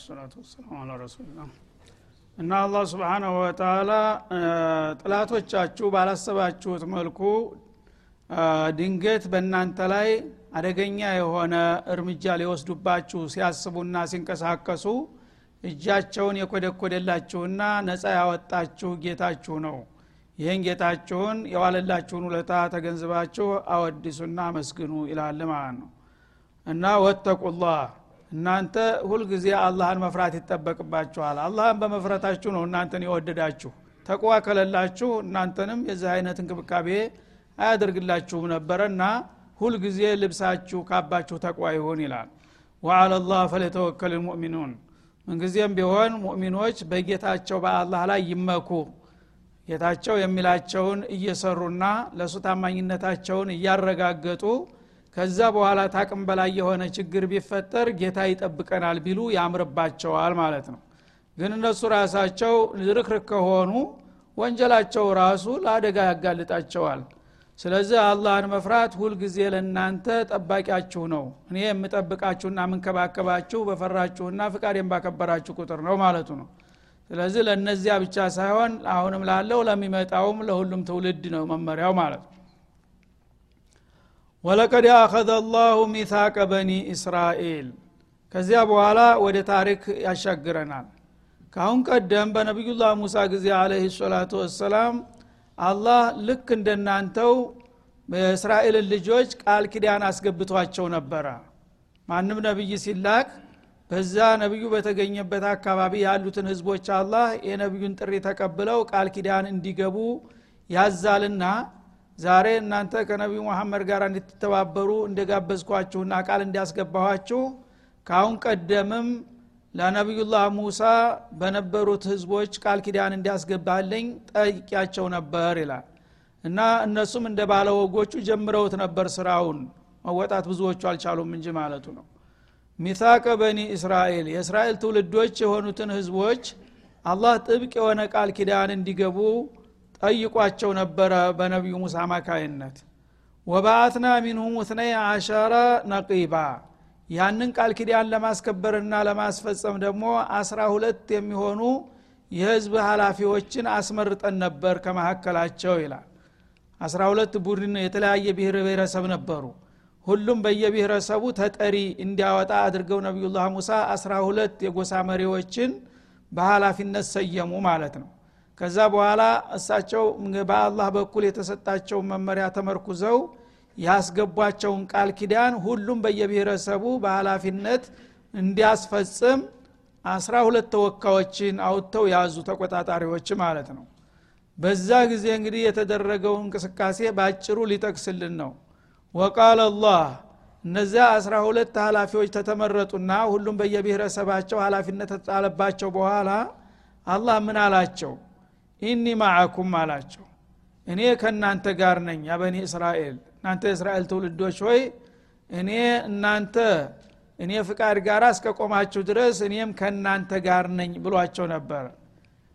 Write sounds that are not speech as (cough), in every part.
ወሰላቱ ወሰላሙ አላ ረሱልላ እና አላህ ስብሓናሁ ወተላ ጥላቶቻችሁ ባላሰባችሁት መልኩ ድንገት በእናንተ ላይ አደገኛ የሆነ እርምጃ ሊወስዱባችሁ ሲያስቡና ሲንቀሳቀሱ እጃቸውን የኮደኮደላችሁና ነፃ ያወጣችሁ ጌታችሁ ነው። ይህን ጌታችሁን የዋለላችሁን ውለታ ተገንዝባችሁ አወድሱና አመስግኑ ይላል ማለት ነው። እና ወተቁላህ እናንተ ሁልጊዜ አላህን መፍራት ይጠበቅባችኋል። አላህን በመፍራታችሁ ነው እናንተን የወደዳችሁ። ተቅዋ ከለላችሁ እናንተንም የዚህ አይነት እንክብካቤ አያደርግላችሁም ነበረና ሁልጊዜ ልብሳችሁ ካባችሁ ተቅዋ ይሁን ይላል። ወአለላህ ፈለተወከል ልሙእሚኑን። ምንጊዜም ቢሆን ሙእሚኖች በጌታቸው በአላህ ላይ ይመኩ። ጌታቸው የሚላቸውን እየሰሩና ለእሱ ታማኝነታቸውን እያረጋገጡ ከዛ በኋላ ታቅም በላይ የሆነ ችግር ቢፈጠር ጌታ ይጠብቀናል ቢሉ ያምርባቸዋል ማለት ነው። ግን እነሱ ራሳቸው ርክርክ ከሆኑ ወንጀላቸው ራሱ ለአደጋ ያጋልጣቸዋል። ስለዚህ አላህን መፍራት ሁልጊዜ ለእናንተ ጠባቂያችሁ ነው። እኔ የምጠብቃችሁና የምንከባከባችሁ በፈራችሁና ፍቃዴን ባከበራችሁ ቁጥር ነው ማለቱ ነው። ስለዚህ ለእነዚያ ብቻ ሳይሆን አሁንም ላለው ለሚመጣውም ለሁሉም ትውልድ ነው መመሪያው ማለት ነው ወለቀድ አኸዘ አላሁ ሚታቀ በኒ እስራኤል። ከዚያ በኋላ ወደ ታሪክ ያሻግረናል። ካሁን ቀደም በነቢዩላህ ሙሳ ጊዜ አለህ ሰላቱ ወሰላም አላህ ልክ እንደናንተው የእስራኤልን ልጆች ቃል ኪዳን አስገብቷቸው ነበረ። ማንም ነቢይ ሲላክ በዛ ነቢዩ በተገኘበት አካባቢ ያሉትን ህዝቦች አላህ የነቢዩን ጥሪ ተቀብለው ቃል ኪዳን እንዲገቡ ያዛልና ዛሬ እናንተ ከነቢዩ መሐመድ ጋር እንድትተባበሩ እንደጋበዝኳችሁና ቃል እንዲያስገባኋችሁ ካሁን ቀደምም ለነቢዩላህ ሙሳ በነበሩት ህዝቦች ቃል ኪዳን እንዲያስገባልኝ ጠይቂያቸው ነበር ይላል። እና እነሱም እንደ ባለ ወጎቹ ጀምረውት ነበር ስራውን። መወጣት ብዙዎቹ አልቻሉም እንጂ ማለቱ ነው። ሚታቀ በኒ እስራኤል የእስራኤል ትውልዶች የሆኑትን ህዝቦች አላህ ጥብቅ የሆነ ቃል ኪዳን እንዲገቡ ጠይቋቸው ነበረ በነቢዩ ሙሳ አማካይነት። ወባአትና ሚንሁም ውትነይ አሸረ ነቂባ። ያንን ቃል ኪዳን ለማስከበርና ለማስፈጸም ደግሞ አስራ ሁለት የሚሆኑ የህዝብ ኃላፊዎችን አስመርጠን ነበር ከመካከላቸው ይላል። አስራ ሁለት ቡድን የተለያየ ብሔር ብሔረሰብ ነበሩ። ሁሉም በየብሔረሰቡ ተጠሪ እንዲያወጣ አድርገው ነቢዩላህ ሙሳ አስራ ሁለት የጎሳ መሪዎችን በኃላፊነት ሰየሙ ማለት ነው ከዛ በኋላ እሳቸው በአላህ በኩል የተሰጣቸውን መመሪያ ተመርኩዘው ያስገቧቸውን ቃል ኪዳን ሁሉም በየብሔረሰቡ በኃላፊነት እንዲያስፈጽም አስራ ሁለት ተወካዮችን አውጥተው ያዙ ተቆጣጣሪዎች ማለት ነው። በዛ ጊዜ እንግዲህ የተደረገው እንቅስቃሴ በአጭሩ ሊጠቅስልን ነው። ወቃል አላህ እነዚያ አስራ ሁለት ኃላፊዎች ተተመረጡና ሁሉም በየብሔረሰባቸው ኃላፊነት ተጣለባቸው በኋላ አላህ ምን አላቸው ኢኒ ማዓኩም አላቸው። እኔ ከእናንተ ጋር ነኝ ያበኒ እስራኤል። እናንተ የእስራኤል ትውልዶች ሆይ እኔ እናንተ እኔ ፍቃድ ጋር እስከቆማችሁ ድረስ እኔም ከእናንተ ጋር ነኝ ብሏቸው ነበር።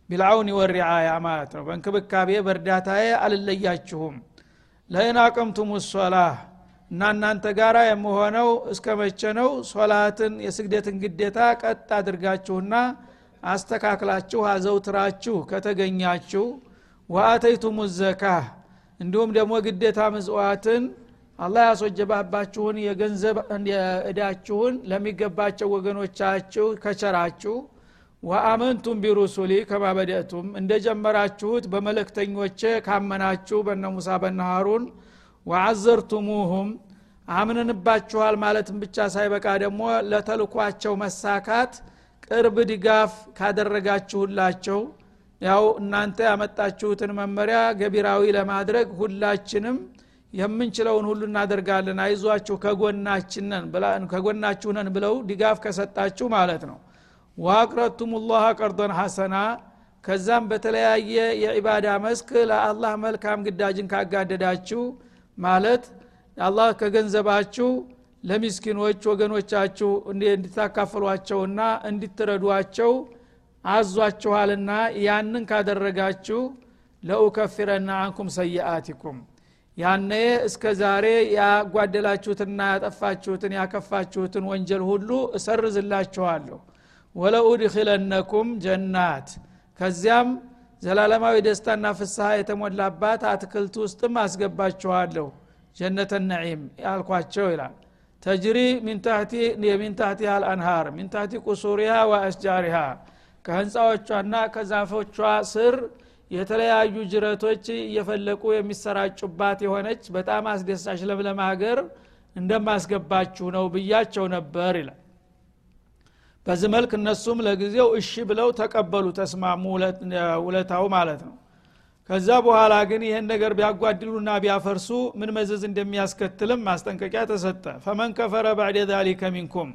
ቢልአውን ወሪአያ ማለት ነው። በእንክብካቤ በእርዳታዬ አልለያችሁም። ለእን አቀምቱም ሶላህ እና እናንተ ጋር የምሆነው እስከ መቼ ነው? ሶላትን የስግደትን ግዴታ ቀጥ አድርጋችሁና አስተካክላችሁ አዘውትራችሁ ከተገኛችሁ ወአተይቱም ዘካህ እንዲሁም ደግሞ ግዴታ ምጽዋትን አላህ ያስወጀባባችሁን የገንዘብ እዳችሁን ለሚገባቸው ወገኖቻችሁ ከቸራችሁ ወአመንቱም ቢሩሱሊ ከማበደእቱም እንደጀመራችሁት በመለክተኞቼ ካመናችሁ በነ ሙሳ በነ ሃሩን ወአዘርቱሙሁም አምንንባችኋል ማለትም ብቻ ሳይበቃ ደግሞ ለተልኳቸው መሳካት ቅርብ ድጋፍ ካደረጋችሁላቸው ያው እናንተ ያመጣችሁትን መመሪያ ገቢራዊ ለማድረግ ሁላችንም የምንችለውን ሁሉ እናደርጋለን። አይዟችሁ ከጎናችሁ ነን ብለው ድጋፍ ከሰጣችሁ ማለት ነው። ዋቅረቱም ላህ ቀርዶን ሐሰና። ከዛም በተለያየ የዒባዳ መስክ ለአላህ መልካም ግዳጅን ካጋደዳችሁ ማለት አላህ ከገንዘባችሁ ለሚስኪኖች ወገኖቻችሁ እንዲታካፈሏቸውና እንዲትረዷቸው አዟችኋልና ያንን ካደረጋችሁ ለኡከፊረና አንኩም ሰይአቲኩም። ያነ እስከ ዛሬ ያጓደላችሁትና ያጠፋችሁትን ያከፋችሁትን ወንጀል ሁሉ እሰርዝላችኋለሁ። ወለኡድኪለነኩም ጀናት። ከዚያም ዘላለማዊ ደስታና ፍስሐ የተሞላባት አትክልት ውስጥም አስገባችኋለሁ። ጀነተ ነዒም ያልኳቸው ይላል ተጅሪ ሚን ታህቲሃ አልአንሃር ሚን ታህቲ ቁሱሪሃ ወአስጃሪሃ ከህንፃዎቿና ከዛፎቿ ስር የተለያዩ ጅረቶች እየፈለቁ የሚሰራጩባት የሆነች በጣም አስደሳች ለምለም ሀገር እንደማስገባችሁ ነው ብያቸው ነበር ይላል። በዚህ መልክ እነሱም ለጊዜው እሺ ብለው ተቀበሉ ተስማሙ ውለታው ማለት ነው ከዛ በኋላ ግን ይህን ነገር ቢያጓድሉና ቢያፈርሱ ምን መዘዝ እንደሚያስከትልም ማስጠንቀቂያ ተሰጠ። ፈመን ከፈረ ባዕደ ዛሊከ ሚንኩም።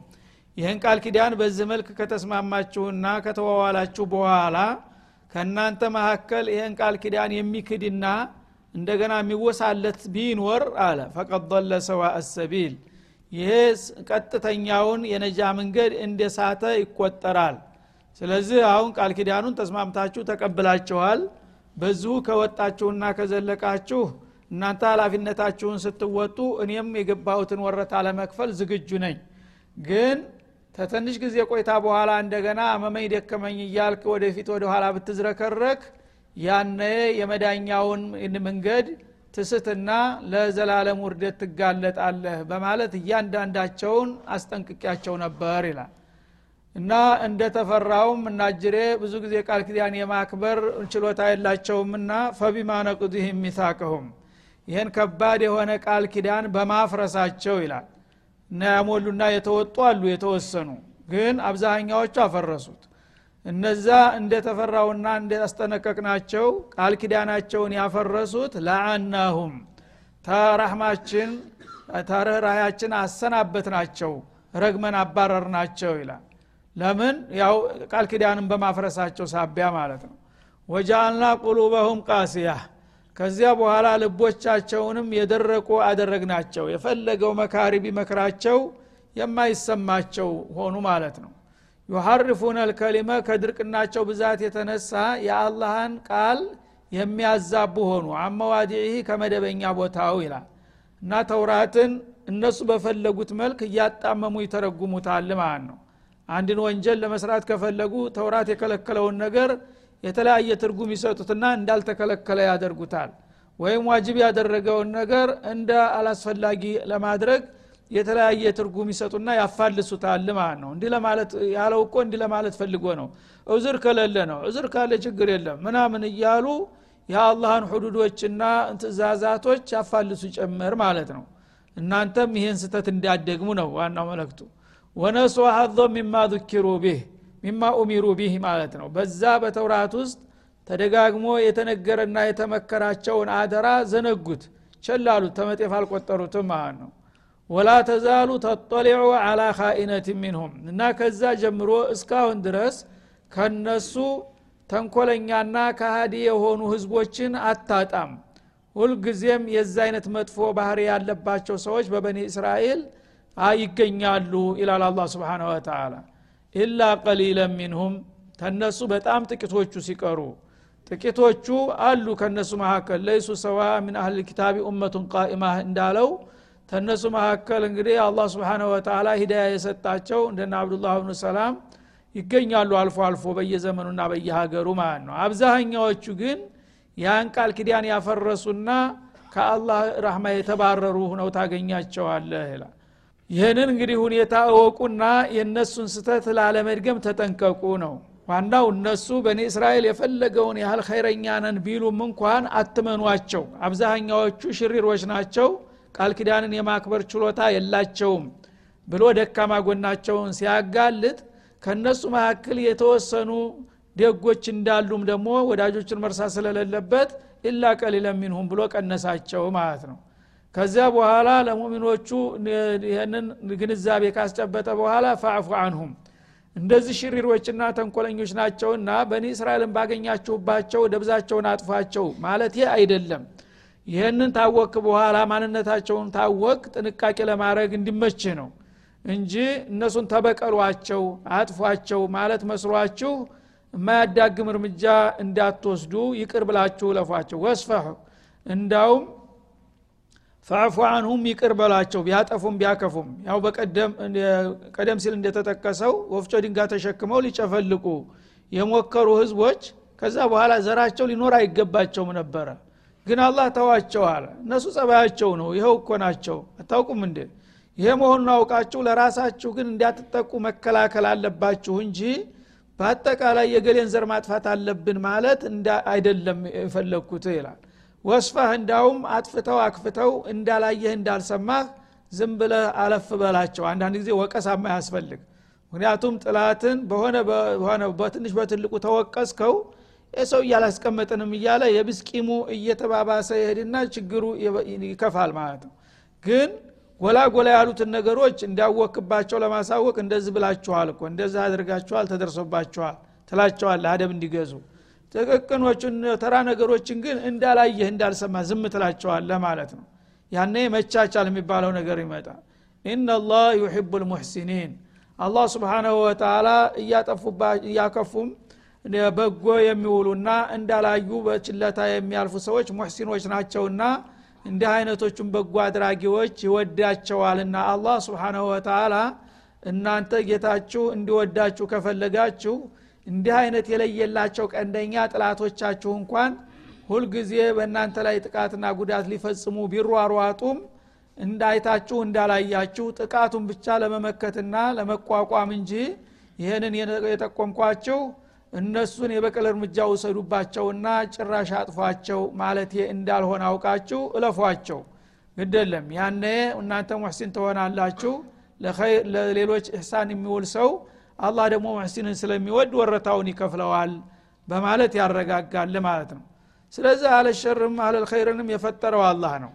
ይህን ቃል ኪዳን በዚህ መልክ ከተስማማችሁና ከተዋዋላችሁ በኋላ ከእናንተ መካከል ይህን ቃል ኪዳን የሚክድና እንደገና የሚወሳለት ቢኖር አለ። ፈቀድ ضለ ሰዋ አሰቢል። ይሄ ቀጥተኛውን የነጃ መንገድ እንደ ሳተ ይቆጠራል። ስለዚህ አሁን ቃል ኪዳኑን ተስማምታችሁ ተቀብላችኋል በዚሁ ከወጣችሁና ከዘለቃችሁ እናንተ ኃላፊነታችሁን ስትወጡ እኔም የገባሁትን ወረታ ለመክፈል ዝግጁ ነኝ። ግን ተትንሽ ጊዜ ቆይታ በኋላ እንደገና አመመኝ ደከመኝ እያልክ ወደፊት ወደ ኋላ ብትዝረከረክ ያነ የመዳኛውን መንገድ ትስትና ለዘላለም ውርደት ትጋለጣለህ በማለት እያንዳንዳቸውን አስጠንቅቂያቸው ነበር ይላል እና እንደተፈራውም እናጅሬ ብዙ ጊዜ ቃል ኪዳን የማክበር ችሎታ የላቸውምና ፈቢማ ነቅድህም ሚሳቅሁም። ይህን ከባድ የሆነ ቃል ኪዳን በማፍረሳቸው ይላል። እና ያሞሉና የተወጡ አሉ የተወሰኑ ግን አብዛኛዎቹ አፈረሱት። እነዛ እንደተፈራውና እንዳስጠነቀቅናቸው ቃል ኪዳናቸውን ያፈረሱት ለአናሁም ተራህማችን ተርኅራያችን አሰናበት ናቸው ረግመን አባረር ናቸው ይላል ለምን? ያው ቃል ኪዳንን በማፍረሳቸው ሳቢያ ማለት ነው። ወጃአልና ቁሉበሁም ቃስያ ከዚያ በኋላ ልቦቻቸውንም የደረቁ አደረግናቸው። የፈለገው መካሪ ቢመክራቸው የማይሰማቸው ሆኑ ማለት ነው። ዩሐርፉነ ልከሊመ ከድርቅናቸው ብዛት የተነሳ የአላህን ቃል የሚያዛቡ ሆኑ። አመዋዲህ ከመደበኛ ቦታው ይላል። እና ተውራትን እነሱ በፈለጉት መልክ እያጣመሙ ይተረጉሙታል ማለት ነው አንድን ወንጀል ለመስራት ከፈለጉ ተውራት የከለከለውን ነገር የተለያየ ትርጉም ይሰጡትና እንዳልተከለከለ ያደርጉታል። ወይም ዋጅብ ያደረገውን ነገር እንደ አላስፈላጊ ለማድረግ የተለያየ ትርጉም ይሰጡና ያፋልሱታል ማለት ነው። እንዲህ ለማለት ያለው እኮ እንዲህ ለማለት ፈልጎ ነው። እዝር ከሌለ ነው። እዝር ካለ ችግር የለም። ምናምን እያሉ የአላህን ሁዱዶችና ትእዛዛቶች ያፋልሱ ጨምር ማለት ነው። እናንተም ይህን ስተት እንዲያደግሙ ነው ዋናው መለክቱ ወነሱ ሀዞ ሚማ ذኪሩ ቢህ ሚማ ኡሚሩ ቢህ ማለት ነው። በዛ በተውራት ውስጥ ተደጋግሞ የተነገረና የተመከራቸውን አደራ ዘነጉት። ቸላሉት ተመጤፍ አልቆጠሩትም ማለት ነው። ወላ ተዛሉ ተጠሊዑ አላ ካኢነት ሚንሁም እና ከዛ ጀምሮ እስካሁን ድረስ ከነሱ ተንኮለኛና ካሃዲ የሆኑ ህዝቦችን አታጣም። ሁልጊዜም የዛ አይነት መጥፎ ባህሪ ያለባቸው ሰዎች በበኒ እስራኤል ይገኛሉ ይላል አላ ስብን ወተላ ኢላ ቀሊለ ሚንሁም ተነሱ በጣም ጥቂቶቹ ሲቀሩ ጥቂቶቹ አሉ ከነሱ መካከል። ለይሱ ሰዋ ምን አህል ኪታቢ ኡመቱን ቃኢማ እንዳለው ተነሱ መካከል እንግዲህ አላህ ስብሓነ ወተላ ሂዳያ የሰጣቸው እንደነ አብዱላህ ብኑ ሰላም ይገኛሉ አልፎ አልፎ በየዘመኑና በየሀገሩ ማለት ነው። አብዛኛዎቹ ግን ያን ቃል ኪዳን ያፈረሱና ከአላህ ራህማ የተባረሩ ሁነው ታገኛቸዋለህ ይላል ይህንን እንግዲህ ሁኔታ እወቁና የእነሱን ስተት ላለመድገም ተጠንቀቁ ነው። ዋናው እነሱ በኒ እስራኤል የፈለገውን ያህል ኸይረኛ ነን ቢሉም እንኳን አትመኗቸው። አብዛኛዎቹ ሽሪሮች ናቸው። ቃል ኪዳንን የማክበር ችሎታ የላቸውም ብሎ ደካማ ጎናቸውን ሲያጋልጥ ከነሱ መካከል የተወሰኑ ደጎች እንዳሉም ደግሞ ወዳጆችን መርሳት ስለሌለበት ኢላ ቀሊለ ሚንሁም ብሎ ቀነሳቸው ማለት ነው ከዚያ በኋላ ለሙሚኖቹ ይህንን ግንዛቤ ካስጨበጠ በኋላ ፋዕፉ አንሁም እንደዚህ ሽሪሮችና ተንኮለኞች ናቸውና በኒ እስራኤልን ባገኛችሁባቸው ደብዛቸውን አጥፏቸው ማለት አይደለም። ይህንን ታወክ በኋላ ማንነታቸውን ታወቅ ጥንቃቄ ለማድረግ እንዲመችህ ነው እንጂ እነሱን ተበቀሏቸው አጥፏቸው ማለት መስሏችሁ የማያዳግም እርምጃ እንዳትወስዱ ይቅር ብላችሁ ለፏቸው። ወስፈሑ። እንዳውም ፈዕፉ አንሁም ይቅር በላቸው ቢያጠፉም ቢያከፉም። ያው ቀደም ሲል እንደተጠቀሰው ወፍጮ ድንጋ ተሸክመው ሊጨፈልቁ የሞከሩ ህዝቦች ከዛ በኋላ ዘራቸው ሊኖር አይገባቸውም ነበረ። ግን አላህ ተዋቸዋል እነሱ ጸባያቸው ነው። ይኸው እኮ ናቸው። አታውቁም እንዴ? ይሄ መሆኑን አውቃችሁ ለራሳችሁ ግን እንዲያትጠቁ መከላከል አለባችሁ እንጂ በአጠቃላይ የገሌን ዘር ማጥፋት አለብን ማለት አይደለም የፈለግኩት ይላል ወስፋህ እንዳውም አጥፍተው አክፍተው እንዳላየህ እንዳልሰማህ ዝም ብለህ አለፍ በላቸው። አንዳንድ ጊዜ ወቀሳማ ያስፈልግ ምክንያቱም ጥላትን በሆነ በሆነ በትንሽ በትልቁ ተወቀስከው የሰው እያላስቀመጥንም እያለ የብስቂሙ እየተባባሰ ይሄድና ችግሩ ይከፋል ማለት ነው። ግን ጎላ ጎላ ያሉትን ነገሮች እንዲያወክባቸው ለማሳወቅ እንደዚህ ብላችኋል እኮ እንደዚህ አድርጋችኋል ተደርሶባችኋል ትላቸዋል አደብ እንዲገዙ ጥቅቅኖቹን ተራ ነገሮችን ግን እንዳላየህ እንዳልሰማ ዝም ትላቸዋለህ ማለት ነው። ያኔ መቻቻል የሚባለው ነገር ይመጣል። ኢናላህ ዩሕቡ ልሙሕሲኒን አላህ ስብሓናሁ ወተላ እያከፉም በጎ የሚውሉና እንዳላዩ በችለታ የሚያልፉ ሰዎች ሙሕሲኖች ናቸውና እንዲህ አይነቶቹን በጎ አድራጊዎች ይወዳቸዋልና አላህ ስብሓናሁ ወተላ እናንተ ጌታችሁ እንዲወዳችሁ ከፈለጋችሁ እንዲህ አይነት የለየላቸው ቀንደኛ ጥላቶቻችሁ እንኳን ሁልጊዜ በእናንተ ላይ ጥቃትና ጉዳት ሊፈጽሙ ቢሯሯጡም እንዳይታችሁ እንዳላያችሁ ጥቃቱን ብቻ ለመመከትና ለመቋቋም እንጂ ይህንን የጠቆምኳችሁ እነሱን የበቀል እርምጃ ውሰዱባቸውና ጭራሽ አጥፏቸው ማለት እንዳልሆነ አውቃችሁ እለፏቸው። ግደለም ያነ እናንተ ሙሕሲን ትሆናላችሁ። ለሌሎች እሕሳን የሚውል ሰው አላህ ደግሞ ሙሕሲንን ስለሚወድ ወረታውን ይከፍለዋል በማለት ያረጋጋል ማለት ነው። ስለዚህ አለሸርም አለልኸይርንም የፈጠረው አላህ ነው።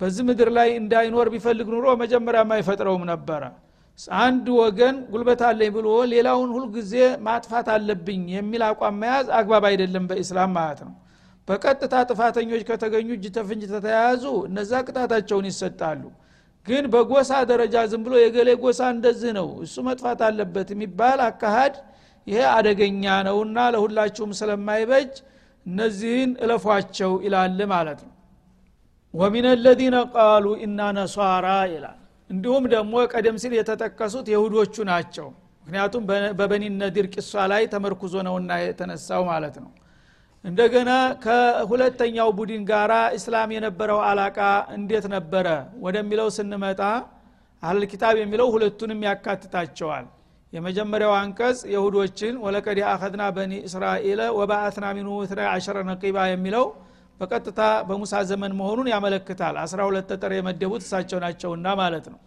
በዚህ ምድር ላይ እንዳይኖር ቢፈልግ ኑሮ መጀመሪያም አይፈጥረውም ነበረ። አንድ ወገን ጉልበት አለኝ ብሎ ሌላውን ሁልጊዜ ማጥፋት አለብኝ የሚል አቋም መያዝ አግባብ አይደለም በኢስላም ማለት ነው። በቀጥታ ጥፋተኞች ከተገኙ እጅ ተፍንጅ ተተያያዙ እነዛ ቅጣታቸውን ይሰጣሉ ግን በጎሳ ደረጃ ዝም ብሎ የገሌ ጎሳ እንደዚህ ነው እሱ መጥፋት አለበት የሚባል አካሃድ ይሄ አደገኛ ነውና ለሁላችሁም ስለማይበጅ እነዚህን እለፏቸው ይላል ማለት ነው። ወሚን ለዚነ ቃሉ ኢና ነሷራ ይላል። እንዲሁም ደግሞ ቀደም ሲል የተጠቀሱት የሁዶቹ ናቸው። ምክንያቱም በበኒ ነዲር ቂሷ ላይ ተመርኩዞ ነውና የተነሳው ማለት ነው እንደገና ከሁለተኛው ቡድን ጋራ እስላም የነበረው አላቃ እንዴት ነበረ ወደሚለው ስንመጣ አህል ኪታብ የሚለው ሁለቱንም ያካትታቸዋል። የመጀመሪያው አንቀጽ የሁዶችን ወለቀድ አኸድና በኒ እስራኤል ወባአትና ሚኑ ትራ አሸረ ነቂባ የሚለው በቀጥታ በሙሳ ዘመን መሆኑን ያመለክታል። አስራ ሁለት ተጠር የመደቡት እሳቸው ናቸውና ማለት ነው።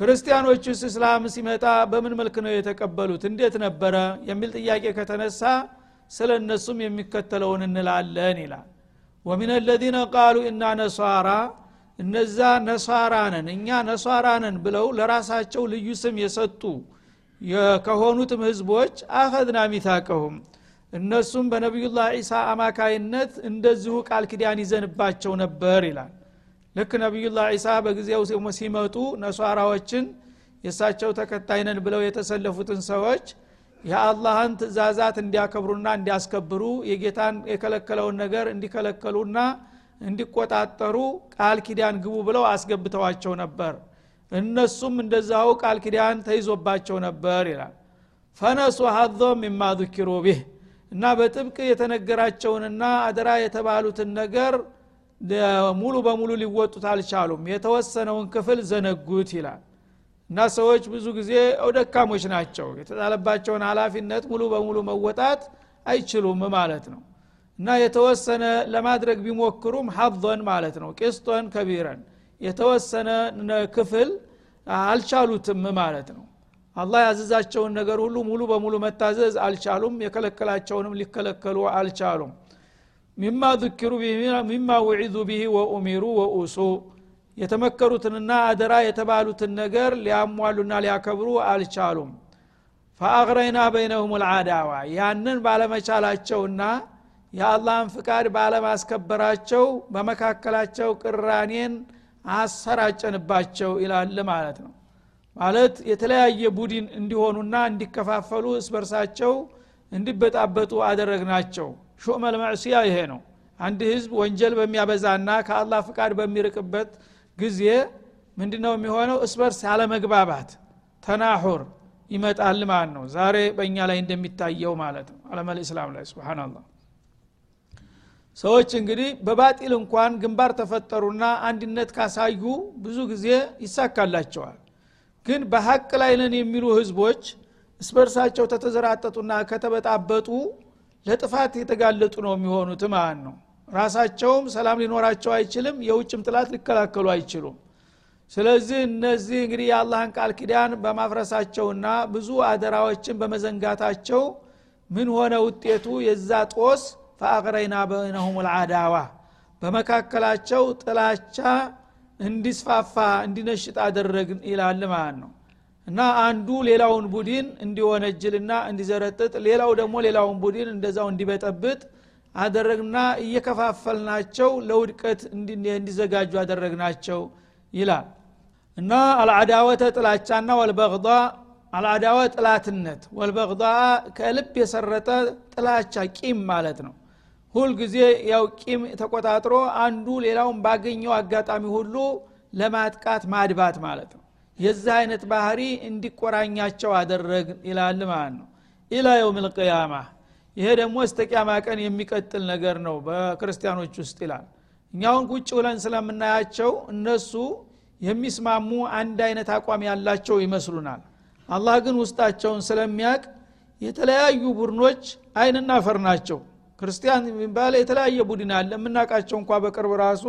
ክርስቲያኖቹስ እስላም ሲመጣ በምን መልክ ነው የተቀበሉት? እንዴት ነበረ? የሚል ጥያቄ ከተነሳ ስለ እነሱም የሚከተለውን እንላለን ይላል። ወሚን ለዚነ ቃሉ እና ነሷራ እነዛ ነሷራ ነን እኛ ነሷራ ነን ብለው ለራሳቸው ልዩ ስም የሰጡ ከሆኑትም ህዝቦች አኸድና ሚታቀሁም። እነሱም በነቢዩላህ ዒሳ አማካይነት እንደዚሁ ቃል ኪዳን ይዘንባቸው ነበር ይላል። ልክ ነቢዩላህ ዒሳ በጊዜው ሲመጡ ነሷራዎችን የእሳቸው ተከታይ ነን ብለው የተሰለፉትን ሰዎች የአላህን ትእዛዛት እንዲያከብሩና እንዲያስከብሩ የጌታን የከለከለውን ነገር እንዲከለከሉና እንዲቆጣጠሩ ቃል ኪዳን ግቡ ብለው አስገብተዋቸው ነበር። እነሱም እንደዛው ቃል ኪዳን ተይዞባቸው ነበር ይላል። ፈነሱ ሀዞ ሚማ ذኪሩ ቢህ እና በጥብቅ የተነገራቸውንና አደራ የተባሉትን ነገር ሙሉ በሙሉ ሊወጡት አልቻሉም። የተወሰነውን ክፍል ዘነጉት ይላል እና ሰዎች ብዙ ጊዜ ደካሞች ናቸው። የተጣለባቸውን ሀላፊነት ሙሉ በሙሉ መወጣት አይችሉም ማለት ነው። እና የተወሰነ ለማድረግ ቢሞክሩም ሀዞን ማለት ነው። ቄስጦን ከቢረን የተወሰነ ክፍል አልቻሉትም ማለት ነው። አላህ ያዘዛቸውን ነገር ሁሉ ሙሉ በሙሉ መታዘዝ አልቻሉም። የከለከላቸውንም ሊከለከሉ አልቻሉም። ሚማ ذክሩ ሚማ ውዒዙ ብሂ ወኡሚሩ ወኡሱ የተመከሩትንና አደራ የተባሉትን ነገር ሊያሟሉና ሊያከብሩ አልቻሉም። ፈአግረይና በይነሁም ልአዳዋ ያንን ባለመቻላቸውና የአላህን ፍቃድ ባለማስከበራቸው በመካከላቸው ቅራኔን አሰራጨንባቸው ይላል ማለት ነው። ማለት የተለያየ ቡድን እንዲሆኑና እንዲከፋፈሉ እስበርሳቸው እንዲበጣበጡ አደረግናቸው። ሹመል መዕስያ ይሄ ነው። አንድ ህዝብ ወንጀል በሚያበዛና ከአላህ ፍቃድ በሚርቅበት ጊዜ ምንድ ነው የሚሆነው እስበርስ ያለመግባባት ተናሑር ይመጣል ማለት ነው። ዛሬ በእኛ ላይ እንደሚታየው ማለት ነው። እስላም ላይ ስብናላህ ሰዎች እንግዲህ በባጢል እንኳን ግንባር ተፈጠሩና አንድነት ካሳዩ ብዙ ጊዜ ይሳካላቸዋል። ግን በሀቅ ላይ ነን የሚሉ ህዝቦች እስበርሳቸው ተተዘራጠጡና ከተበጣበጡ ለጥፋት የተጋለጡ ነው የሚሆኑት ማለት ነው ራሳቸውም ሰላም ሊኖራቸው አይችልም የውጭም ጥላት ሊከላከሉ አይችሉም። ስለዚህ እነዚህ እንግዲህ የአላህን ቃል ኪዳን በማፍረሳቸውና ብዙ አደራዎችን በመዘንጋታቸው ምን ሆነ ውጤቱ? የዛ ጦስ ፈአቅረይና በይነሁም ልአዳዋ በመካከላቸው ጥላቻ እንዲስፋፋ እንዲነሽጥ አደረግን ይላል ማለት ነው። እና አንዱ ሌላውን ቡድን እንዲወነጅልና እንዲዘረጥጥ ሌላው ደግሞ ሌላውን ቡድን እንደዛው እንዲበጠብጥ አደረግና እየከፋፈልናቸው ለውድቀት እንዲዘጋጁ አደረግናቸው ይላል። እና አልአዳወተ ጥላቻና ወልበግዳ አልአዳወ ጥላትነት ወልበግዳ ከልብ የሰረጠ ጥላቻ ቂም ማለት ነው። ሁልጊዜ ያው ቂም ተቆጣጥሮ አንዱ ሌላውን ባገኘው አጋጣሚ ሁሉ ለማጥቃት ማድባት ማለት ነው። የዚህ አይነት ባህሪ እንዲቆራኛቸው አደረግ ይላል ማለት ነው። ኢላ የውም ልቅያማ ይሄ ደግሞ እስተ ቅያማ ቀን የሚቀጥል ነገር ነው በክርስቲያኖች ውስጥ ይላል። እኛውን ቁጭ ብለን ስለምናያቸው እነሱ የሚስማሙ አንድ አይነት አቋም ያላቸው ይመስሉናል። አላህ ግን ውስጣቸውን ስለሚያቅ የተለያዩ ቡድኖች አይንና ፈር ናቸው። ክርስቲያን የሚባለ የተለያየ ቡድን አለ። የምናውቃቸው እንኳ በቅርብ ራሱ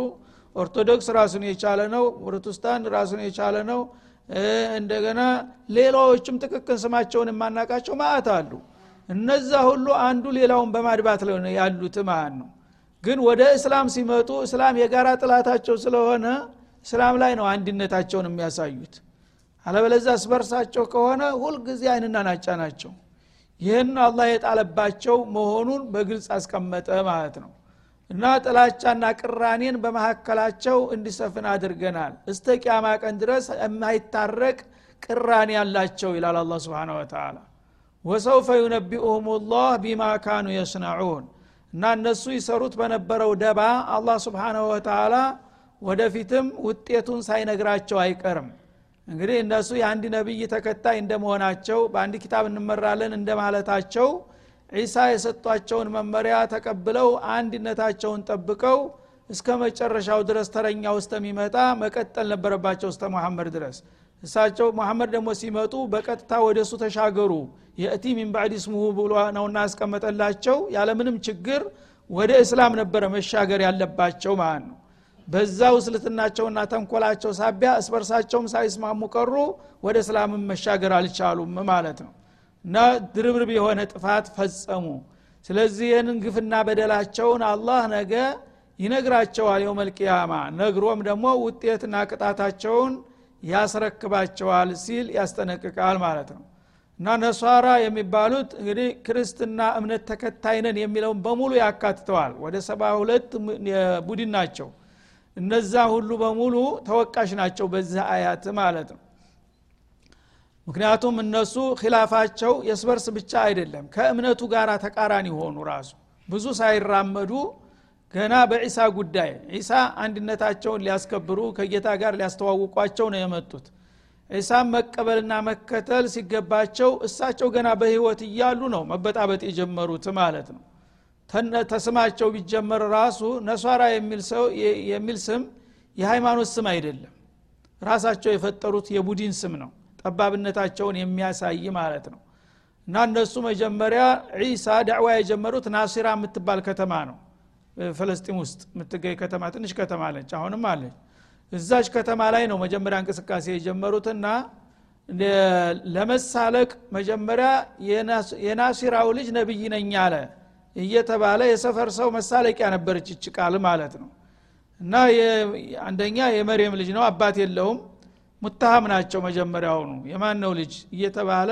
ኦርቶዶክስ ራሱን የቻለ ነው ፕሮቴስታንት ራሱን የቻለ ነው እንደገና ሌላዎችም ጥቅቅን ስማቸውን የማናቃቸው ማአት አሉ እነዛ ሁሉ አንዱ ሌላውን በማድባት ላይ ያሉት ማለት ነው። ግን ወደ እስላም ሲመጡ እስላም የጋራ ጥላታቸው ስለሆነ እስላም ላይ ነው አንድነታቸውን የሚያሳዩት። አለበለዛ ስበርሳቸው ከሆነ ሁልጊዜ አይንና ናጫ ናቸው። ይህን አላህ የጣለባቸው መሆኑን በግልጽ አስቀመጠ ማለት ነው። እና ጥላቻና ቅራኔን በመካከላቸው እንዲሰፍን አድርገናል። እስተ ቅያማ ቀን ድረስ የማይታረቅ ቅራኔ ያላቸው ይላል አላ ስብን ወተላ ወሰውፈ ዩነቢኡሁም ላህ ቢማ ካኑ የስነዑን እና እነሱ ይሰሩት በነበረው ደባ አላህ ስብሓናሁ ወተላ ወደፊትም ውጤቱን ሳይነግራቸው አይቀርም። እንግዲህ እነሱ የአንድ ነቢይ ተከታይ እንደመሆናቸው በአንድ ኪታብ እንመራለን እንደማለታቸው ዒሳ የሰጧቸውን መመሪያ ተቀብለው አንድነታቸውን ጠብቀው እስከ መጨረሻው ድረስ ተረኛ ውስተሚመጣ መቀጠል ነበረባቸው እስተ መሐመድ ድረስ እሳቸው መሐመድ ደግሞ ሲመጡ በቀጥታ ወደ እሱ ተሻገሩ። የእቲ ሚን ስሙሁ ብሎ ነውና ያስቀመጠላቸው ያለምንም ችግር ወደ እስላም ነበረ መሻገር ያለባቸው ማለት ነው። በዛ ውስልትናቸውና ተንኮላቸው ሳቢያ እስበርሳቸውም ሳይስማሙ ቀሩ። ወደ እስላምም መሻገር አልቻሉም ማለት ነው። እና ድርብርብ የሆነ ጥፋት ፈጸሙ። ስለዚህ ይህንን ግፍና በደላቸውን አላህ ነገ ይነግራቸዋል የውመልቅያማ ነግሮም ደግሞ ውጤትና ቅጣታቸውን ያስረክባቸዋል ሲል ያስጠነቅቃል ማለት ነው። እና ነሷራ የሚባሉት እንግዲህ ክርስትና እምነት ተከታይነን የሚለውን በሙሉ ያካትተዋል። ወደ ሰባ ሁለት ቡድን ናቸው። እነዛ ሁሉ በሙሉ ተወቃሽ ናቸው በዚህ አያት ማለት ነው። ምክንያቱም እነሱ ኪላፋቸው የስበርስ ብቻ አይደለም ከእምነቱ ጋር ተቃራኒ ሆኑ ራሱ። ብዙ ሳይራመዱ ገና በዒሳ ጉዳይ ዒሳ አንድነታቸውን ሊያስከብሩ ከጌታ ጋር ሊያስተዋውቋቸው ነው የመጡት። ዒሳን መቀበልና መከተል ሲገባቸው እሳቸው ገና በህይወት እያሉ ነው መበጣበጥ የጀመሩት ማለት ነው። ተስማቸው ቢጀመር ራሱ ነሷራ የሚል ስም የሃይማኖት ስም አይደለም። ራሳቸው የፈጠሩት የቡድን ስም ነው። ጠባብነታቸውን የሚያሳይ ማለት ነው። እና እነሱ መጀመሪያ ዒሳ ዳዕዋ የጀመሩት ናሲራ የምትባል ከተማ ነው ፈለስጢን ውስጥ የምትገኝ ከተማ ትንሽ ከተማ አለች አሁንም አለች። እዛች ከተማ ላይ ነው መጀመሪያ እንቅስቃሴ የጀመሩትና ለመሳለቅ መጀመሪያ የናሲራው ልጅ ነብይ ነኝ አለ እየተባለ የሰፈር ሰው መሳለቂያ ነበረች ይች ቃል ማለት ነው። እና አንደኛ የመርየም ልጅ ነው አባት የለውም ሙታሃም ናቸው መጀመሪያውኑ። የማን ነው ልጅ እየተባለ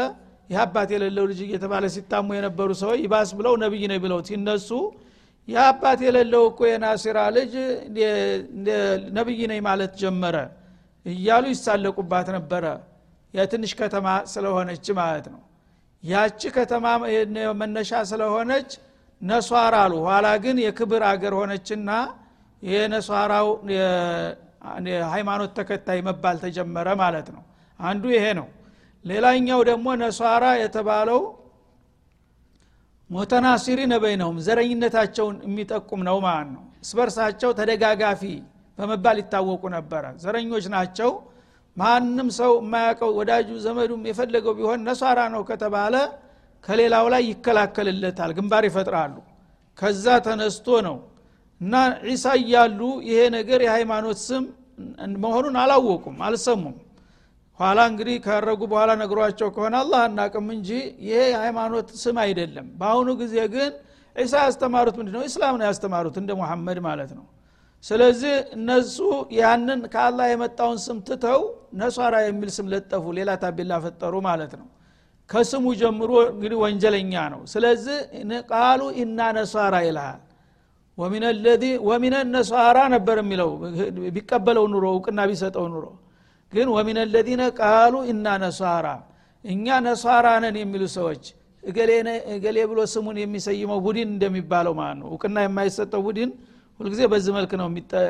ይህ አባት የሌለው ልጅ እየተባለ ሲታሙ የነበሩ ሰዎች ይባስ ብለው ነብይ ነው ብለው ሲነሱ የአባት የሌለው እኮ የናሲራ ልጅ ነብይ ነኝ ማለት ጀመረ እያሉ ይሳለቁባት ነበረ። የትንሽ ከተማ ስለሆነች ማለት ነው። ያቺ ከተማ መነሻ ስለሆነች ነሷራ አሉ ኋላ ግን የክብር አገር ሆነችና የነሷራው ሃይማኖት ተከታይ መባል ተጀመረ ማለት ነው። አንዱ ይሄ ነው። ሌላኛው ደግሞ ነሷራ የተባለው ሙተናሲሪ ነበይነውም ዘረኝነታቸውን የሚጠቁም ነው ማለት ነው። እስበርሳቸው ተደጋጋፊ በመባል ይታወቁ ነበረ። ዘረኞች ናቸው። ማንም ሰው የማያውቀው ወዳጁ ዘመዱም የፈለገው ቢሆን ነሷራ ነው ከተባለ ከሌላው ላይ ይከላከልለታል ግንባር ይፈጥራሉ። ከዛ ተነስቶ ነው እና ዒሳ እያሉ ይሄ ነገር የሃይማኖት ስም መሆኑን አላወቁም አልሰሙም ኋላ እንግዲህ ካረጉ በኋላ ነግሯቸው ከሆነ አላህ አናቅም እንጂ ይሄ የሃይማኖት ስም አይደለም። በአሁኑ ጊዜ ግን ዒሳ ያስተማሩት ምንድ ነው እስላም ነው ያስተማሩት እንደ ሙሐመድ ማለት ነው። ስለዚህ እነሱ ያንን ከአላህ የመጣውን ስም ትተው ነሷራ የሚል ስም ለጠፉ ሌላ ታቤላ ፈጠሩ ማለት ነው። ከስሙ ጀምሮ እንግዲህ ወንጀለኛ ነው። ስለዚህ ቃሉ ኢና ነሷራ ይልሃል። ወሚነ ነሷራ ነበር የሚለው። ቢቀበለው ኑሮ እውቅና ቢሰጠው ኑሮ ግን ወሚን ለዚነ ቃሉ ኢና ነሷራ እኛ ነሷራ ነን የሚሉ ሰዎች እገሌ ብሎ ስሙን የሚሰይመው ቡድን እንደሚባለው ማለት ነው። እውቅና የማይሰጠው ቡድን ሁልጊዜ በዚህ መልክ ነው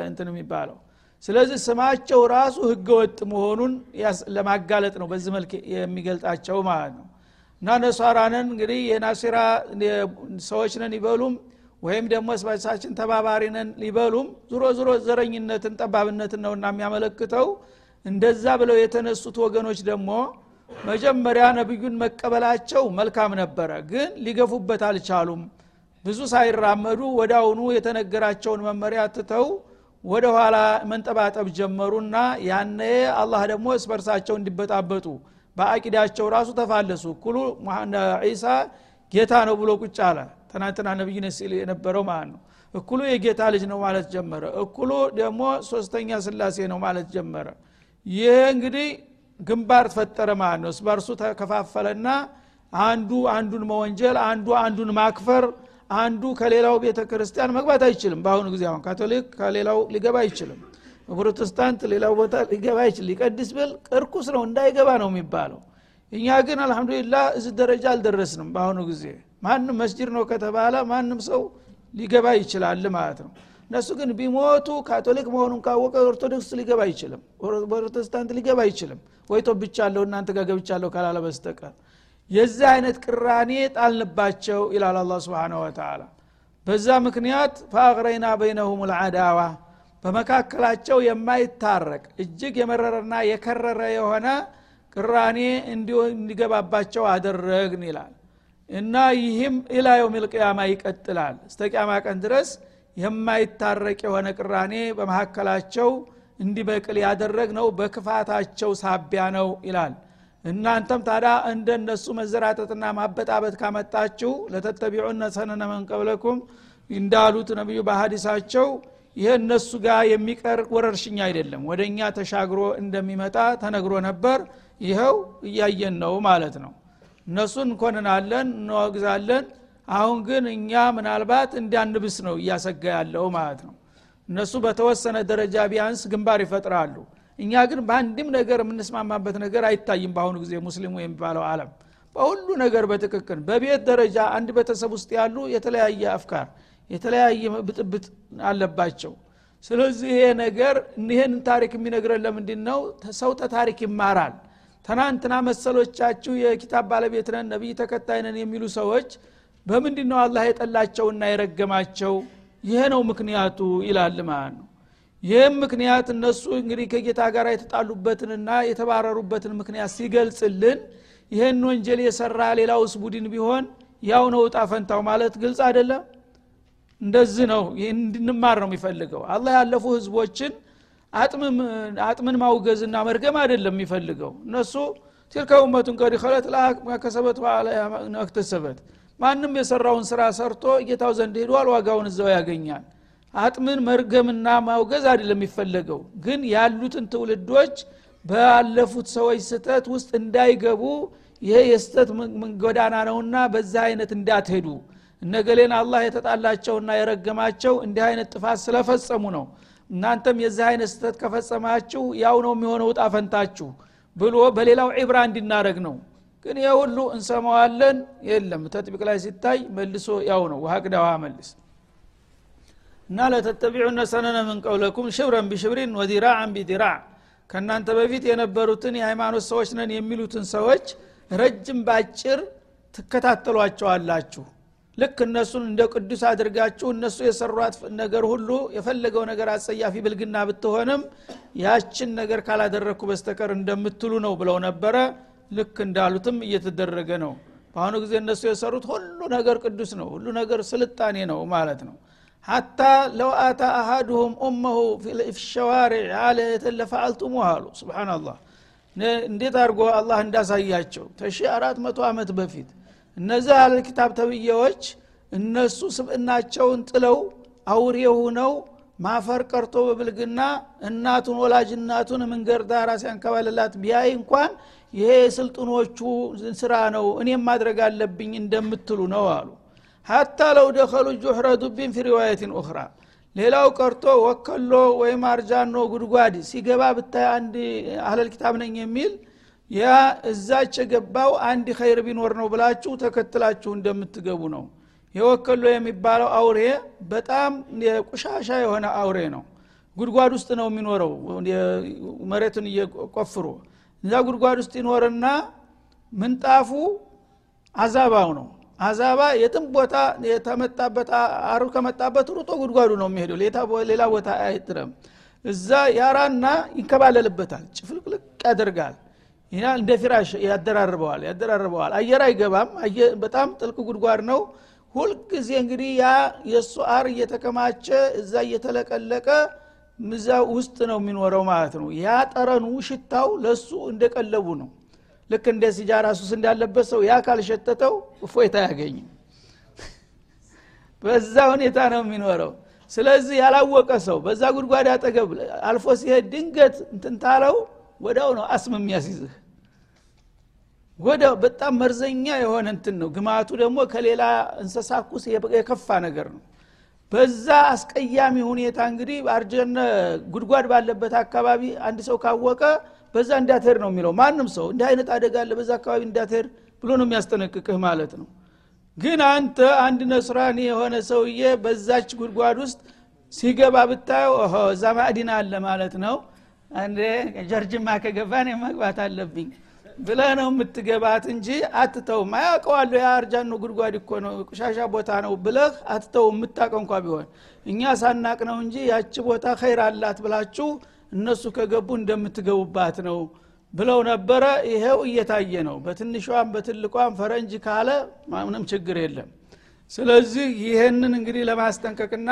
እንትን የሚባለው። ስለዚህ ስማቸው ራሱ ህገወጥ መሆኑን ለማጋለጥ ነው በዚህ መልክ የሚገልጣቸው ማለት ነው። እና ነሷራንን እንግዲህ የናሲራ ሰዎች ነን ይበሉም ወይም ደግሞ ስበሳችን ተባባሪ ነን ሊበሉም ዙሮ ዙሮ ዘረኝነትን ጠባብነትን ነውና የሚያመለክተው እንደዛ ብለው የተነሱት ወገኖች ደግሞ መጀመሪያ ነቢዩን መቀበላቸው መልካም ነበረ ግን ሊገፉበት አልቻሉም። ብዙ ሳይራመዱ አሁኑ የተነገራቸውን መመሪያ ትተው ወደ ኋላ መንጠባጠብ ጀመሩና ያነ አላህ ደግሞ እስበርሳቸው እንዲበጣበጡ በአቂዳቸው ራሱ ተፋለሱ። እኩሉ ዒሳ ጌታ ነው ብሎ ቁጭ አለ። ትናንትና ነቢይ ሲል የነበረው ማለት ነው? እኩሉ የጌታ ልጅ ነው ማለት ጀመረ። እኩሉ ደግሞ ሶስተኛ ስላሴ ነው ማለት ጀመረ ይህ እንግዲህ ግንባር ፈጠረ ማለት ነው። በእርሱ ተከፋፈለና አንዱ አንዱን መወንጀል አንዱ አንዱን ማክፈር አንዱ ከሌላው ቤተ ክርስቲያን መግባት አይችልም። በአሁኑ ጊዜ አሁን ካቶሊክ ከሌላው ሊገባ አይችልም። ፕሮቴስታንት ሌላው ቦታ ሊገባ አይችል ሊቀድስ ቢል እርኩስ ነው እንዳይገባ ነው የሚባለው። እኛ ግን አልሐምዱሊላህ እዚህ ደረጃ አልደረስንም በአሁኑ ጊዜ። ማንም መስጅድ ነው ከተባለ ማንም ሰው ሊገባ ይችላል ማለት ነው እነሱ ግን ቢሞቱ ካቶሊክ መሆኑን ካወቀ ኦርቶዶክስ ሊገባ አይችልም። ፕሮቴስታንት ሊገባ አይችልም። ወይቶ ብቻለሁ እናንተ ጋር ገብቻለሁ ካላለ በስተቀር። የዚህ አይነት ቅራኔ ጣልንባቸው ይላል አላ ስብን ወተላ በዛ ምክንያት ፈአቅረይና በይነሁም ልአዳዋ በመካከላቸው የማይታረቅ እጅግ የመረረና የከረረ የሆነ ቅራኔ እንዲገባባቸው አደረግን ይላል። እና ይህም ኢላ ልቅያማ ይቀጥላል። እስተ ቅያማ ቀን ድረስ የማይታረቅ የሆነ ቅራኔ በመካከላቸው እንዲበቅል ያደረግ ነው በክፋታቸው ሳቢያ ነው ይላል። እናንተም ታዳ እንደነሱ መዘራጠጥና ማበጣበት ካመጣችሁ ለተተቢዑነ ሰነነ መንቀብለኩም እንዳሉት ነቢዩ በሀዲሳቸው ይህ እነሱ ጋር የሚቀር ወረርሽኝ አይደለም። ወደ እኛ ተሻግሮ እንደሚመጣ ተነግሮ ነበር። ይኸው እያየን ነው ማለት ነው። እነሱን እንኮንናለን እንወግዛለን አሁን ግን እኛ ምናልባት እንዲያንብስ ነው እያሰጋ ያለው ማለት ነው። እነሱ በተወሰነ ደረጃ ቢያንስ ግንባር ይፈጥራሉ። እኛ ግን በአንድም ነገር የምንስማማበት ነገር አይታይም በአሁኑ ጊዜ ሙስሊሙ የሚባለው አለም። በሁሉ ነገር በትክክል በቤት ደረጃ አንድ ቤተሰብ ውስጥ ያሉ የተለያየ አፍካር የተለያየ ብጥብጥ አለባቸው። ስለዚህ ይሄ ነገር ይህንን ታሪክ የሚነግረን ለምንድን ነው ሰው ተታሪክ ይማራል። ትናንትና መሰሎቻችሁ የኪታብ ባለቤት ነን ነቢይ ተከታይ የሚሉ ሰዎች በምንድ ነው አላህ የጠላቸውና የረገማቸው? ይሄ ነው ምክንያቱ ይላል ማለት ነው። ይህም ምክንያት እነሱ እንግዲህ ከጌታ ጋር የተጣሉበትንና የተባረሩበትን ምክንያት ሲገልጽልን ይህን ወንጀል የሰራ ሌላውስ ቡድን ቢሆን ያው ነው እጣ ማለት ግልጽ አይደለም? እንደዚህ ነው። እንድንማር ነው የሚፈልገው። አላህ ያለፉ ህዝቦችን አጥምን ማውገዝና መርገም አይደለም የሚፈልገው። እነሱ ቲልከ ኡመቱን ቀድ ከለት ከሰበት ነክተሰበት ማንም የሰራውን ስራ ሰርቶ ጌታው ዘንድ ሄዷል ዋጋውን እዛው ያገኛል። አጥምን መርገምና ማውገዝ አይደለም የሚፈለገው ግን ያሉትን ትውልዶች ባለፉት ሰዎች ስተት ውስጥ እንዳይገቡ ይሄ የስተት ጎዳና ነውና በዛ አይነት እንዳትሄዱ። እነገሌን አላህ የተጣላቸውና የረገማቸው እንዲህ አይነት ጥፋት ስለፈጸሙ ነው። እናንተም የዚህ አይነት ስተት ከፈጸማችሁ ያው ነው የሚሆነው ጣፈንታችሁ ብሎ በሌላው ዒብራ እንዲናረግ ነው ግን ይህ እንሰማዋለን? የለም። ተጥቢቅ ላይ ሲታይ መልሶ ያው ነው። ውሃ ቅዳ ውሃ መልስ እና ለተተቢዑነ ሰነነ ምን ቀውለኩም ሽብረን ቢሽብሪን ወዲራዕን ቢዲራዕ። ከእናንተ በፊት የነበሩትን የሃይማኖት ሰዎች ነን የሚሉትን ሰዎች ረጅም ባጭር ትከታተሏቸዋላችሁ። ልክ እነሱን እንደ ቅዱስ አድርጋችሁ እነሱ የሰሯት ነገር ሁሉ የፈለገው ነገር አጸያፊ ብልግና ብትሆንም ያችን ነገር ካላደረግኩ በስተቀር እንደምትሉ ነው ብለው ነበረ ልክ እንዳሉትም እየተደረገ ነው። በአሁኑ ጊዜ እነሱ የሰሩት ሁሉ ነገር ቅዱስ ነው ሁሉ ነገር ስልጣኔ ነው ማለት ነው። ሐታ ለው አታ አሃዱሁም ኡመሁ ፊሸዋሪዕ አለየተን ለፈአልቱሙ አሉ። ስብናላህ እንዴት አድርጎ አላህ እንዳሳያቸው? ተሺ አራት መቶ ዓመት በፊት እነዚህ አለ ኪታብ ተብዬዎች እነሱ ስብእናቸውን ጥለው አውሬ ሁነው ማፈር ቀርቶ በብልግና እናቱን ወላጅ እናቱን መንገድ ዳራ ሲያንከባልላት ቢያይ እንኳን ይሄ የስልጡኖቹ ስራ ነው እኔም ማድረግ አለብኝ እንደምትሉ ነው አሉ። ሀታ ለው ደኸሉ ጁሕረ ዱቢን ፊ ሪዋየትን ኡኽራ። ሌላው ቀርቶ ወከሎ ወይም አርጃኖ ጉድጓድ ሲገባ ብታይ አንድ አህለል ኪታብ ነኝ የሚል ያ እዛች የገባው አንድ ኸይር ቢኖር ነው ብላችሁ ተከትላችሁ እንደምትገቡ ነው። የወከሎ የሚባለው አውሬ በጣም የቁሻሻ የሆነ አውሬ ነው። ጉድጓድ ውስጥ ነው የሚኖረው መሬትን እየቆፍሮ እዛ ጉድጓድ ውስጥ ይኖርና ምንጣፉ አዛባው ነው። አዛባ የጥም ቦታ የተመጣበት አሩ ከመጣበት ሩጦ ጉድጓዱ ነው የሚሄደው። ሌላ ቦታ አይጥረም እዛ ያራና ይንከባለልበታል። ጭፍልቅልቅ ያደርጋል። ይና እንደ ፊራሽ ያደራርበዋል ያደራርበዋል። አየር አይገባም። በጣም ጥልቅ ጉድጓድ ነው። ሁልጊዜ እንግዲህ ያ የእሱ አር እየተከማቸ እዛ እየተለቀለቀ እዛ ውስጥ ነው የሚኖረው ማለት ነው። ያ ጠረኑ ሽታው ለሱ እንደቀለቡ ነው። ልክ እንደ ሲጃራ ሱስ እንዳለበት ሰው ያ ካልሸተተው እፎይታ አያገኝም። (laughs) በዛ ሁኔታ ነው የሚኖረው። ስለዚህ ያላወቀ ሰው በዛ ጉድጓድ አጠገብ አልፎ ሲሄድ ድንገት እንትንታለው ወዳው ነው አስም የሚያስይዝህ። ወዳው በጣም መርዘኛ የሆነ እንትን ነው። ግማቱ ደግሞ ከሌላ እንሰሳ የከፋ ነገር ነው በዛ አስቀያሚ ሁኔታ እንግዲህ አርጀነ ጉድጓድ ባለበት አካባቢ አንድ ሰው ካወቀ በዛ እንዳትሄድ ነው የሚለው። ማንም ሰው እንዲህ አይነት አደጋ አለ በዛ አካባቢ እንዳትሄድ ብሎ ነው የሚያስጠነቅቅህ ማለት ነው። ግን አንተ አንድ ነስራኒ የሆነ ሰውዬ በዛች ጉድጓድ ውስጥ ሲገባ ብታየው እዛ ማዕዲና አለ ማለት ነው። ጀርጅማ ከገባን መግባት አለብኝ ብለ ነው የምትገባት እንጂ አትተውም። አያውቀዋለሁ የአርጃኖ ጉድጓድ እኮ ነው ቆሻሻ ቦታ ነው ብለህ አትተው የምታቀው እንኳ ቢሆን እኛ ሳናቅ ነው እንጂ ያቺ ቦታ ኸይር አላት ብላችሁ እነሱ ከገቡ እንደምትገቡባት ነው ብለው ነበረ። ይሄው እየታየ ነው። በትንሿም በትልቋም ፈረንጅ ካለ ምንም ችግር የለም። ስለዚህ ይህንን እንግዲህ ለማስጠንቀቅና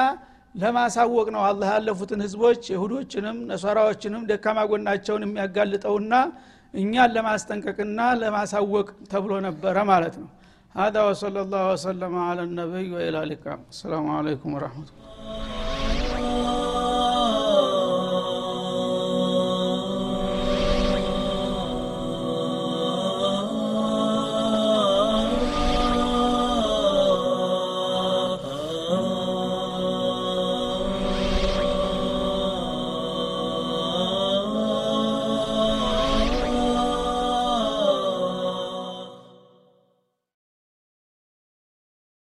ለማሳወቅ ነው አላህ ያለፉትን ህዝቦች ይሁዶችንም ነሷራዎችንም ደካማ ጎናቸውን የሚያጋልጠውና እኛን ለማስጠንቀቅና ለማሳወቅ ተብሎ ነበረ ማለት ነው هذا وصلى الله وسلم على النبي وإلى اللقاء السلام عليكم ورحمة الله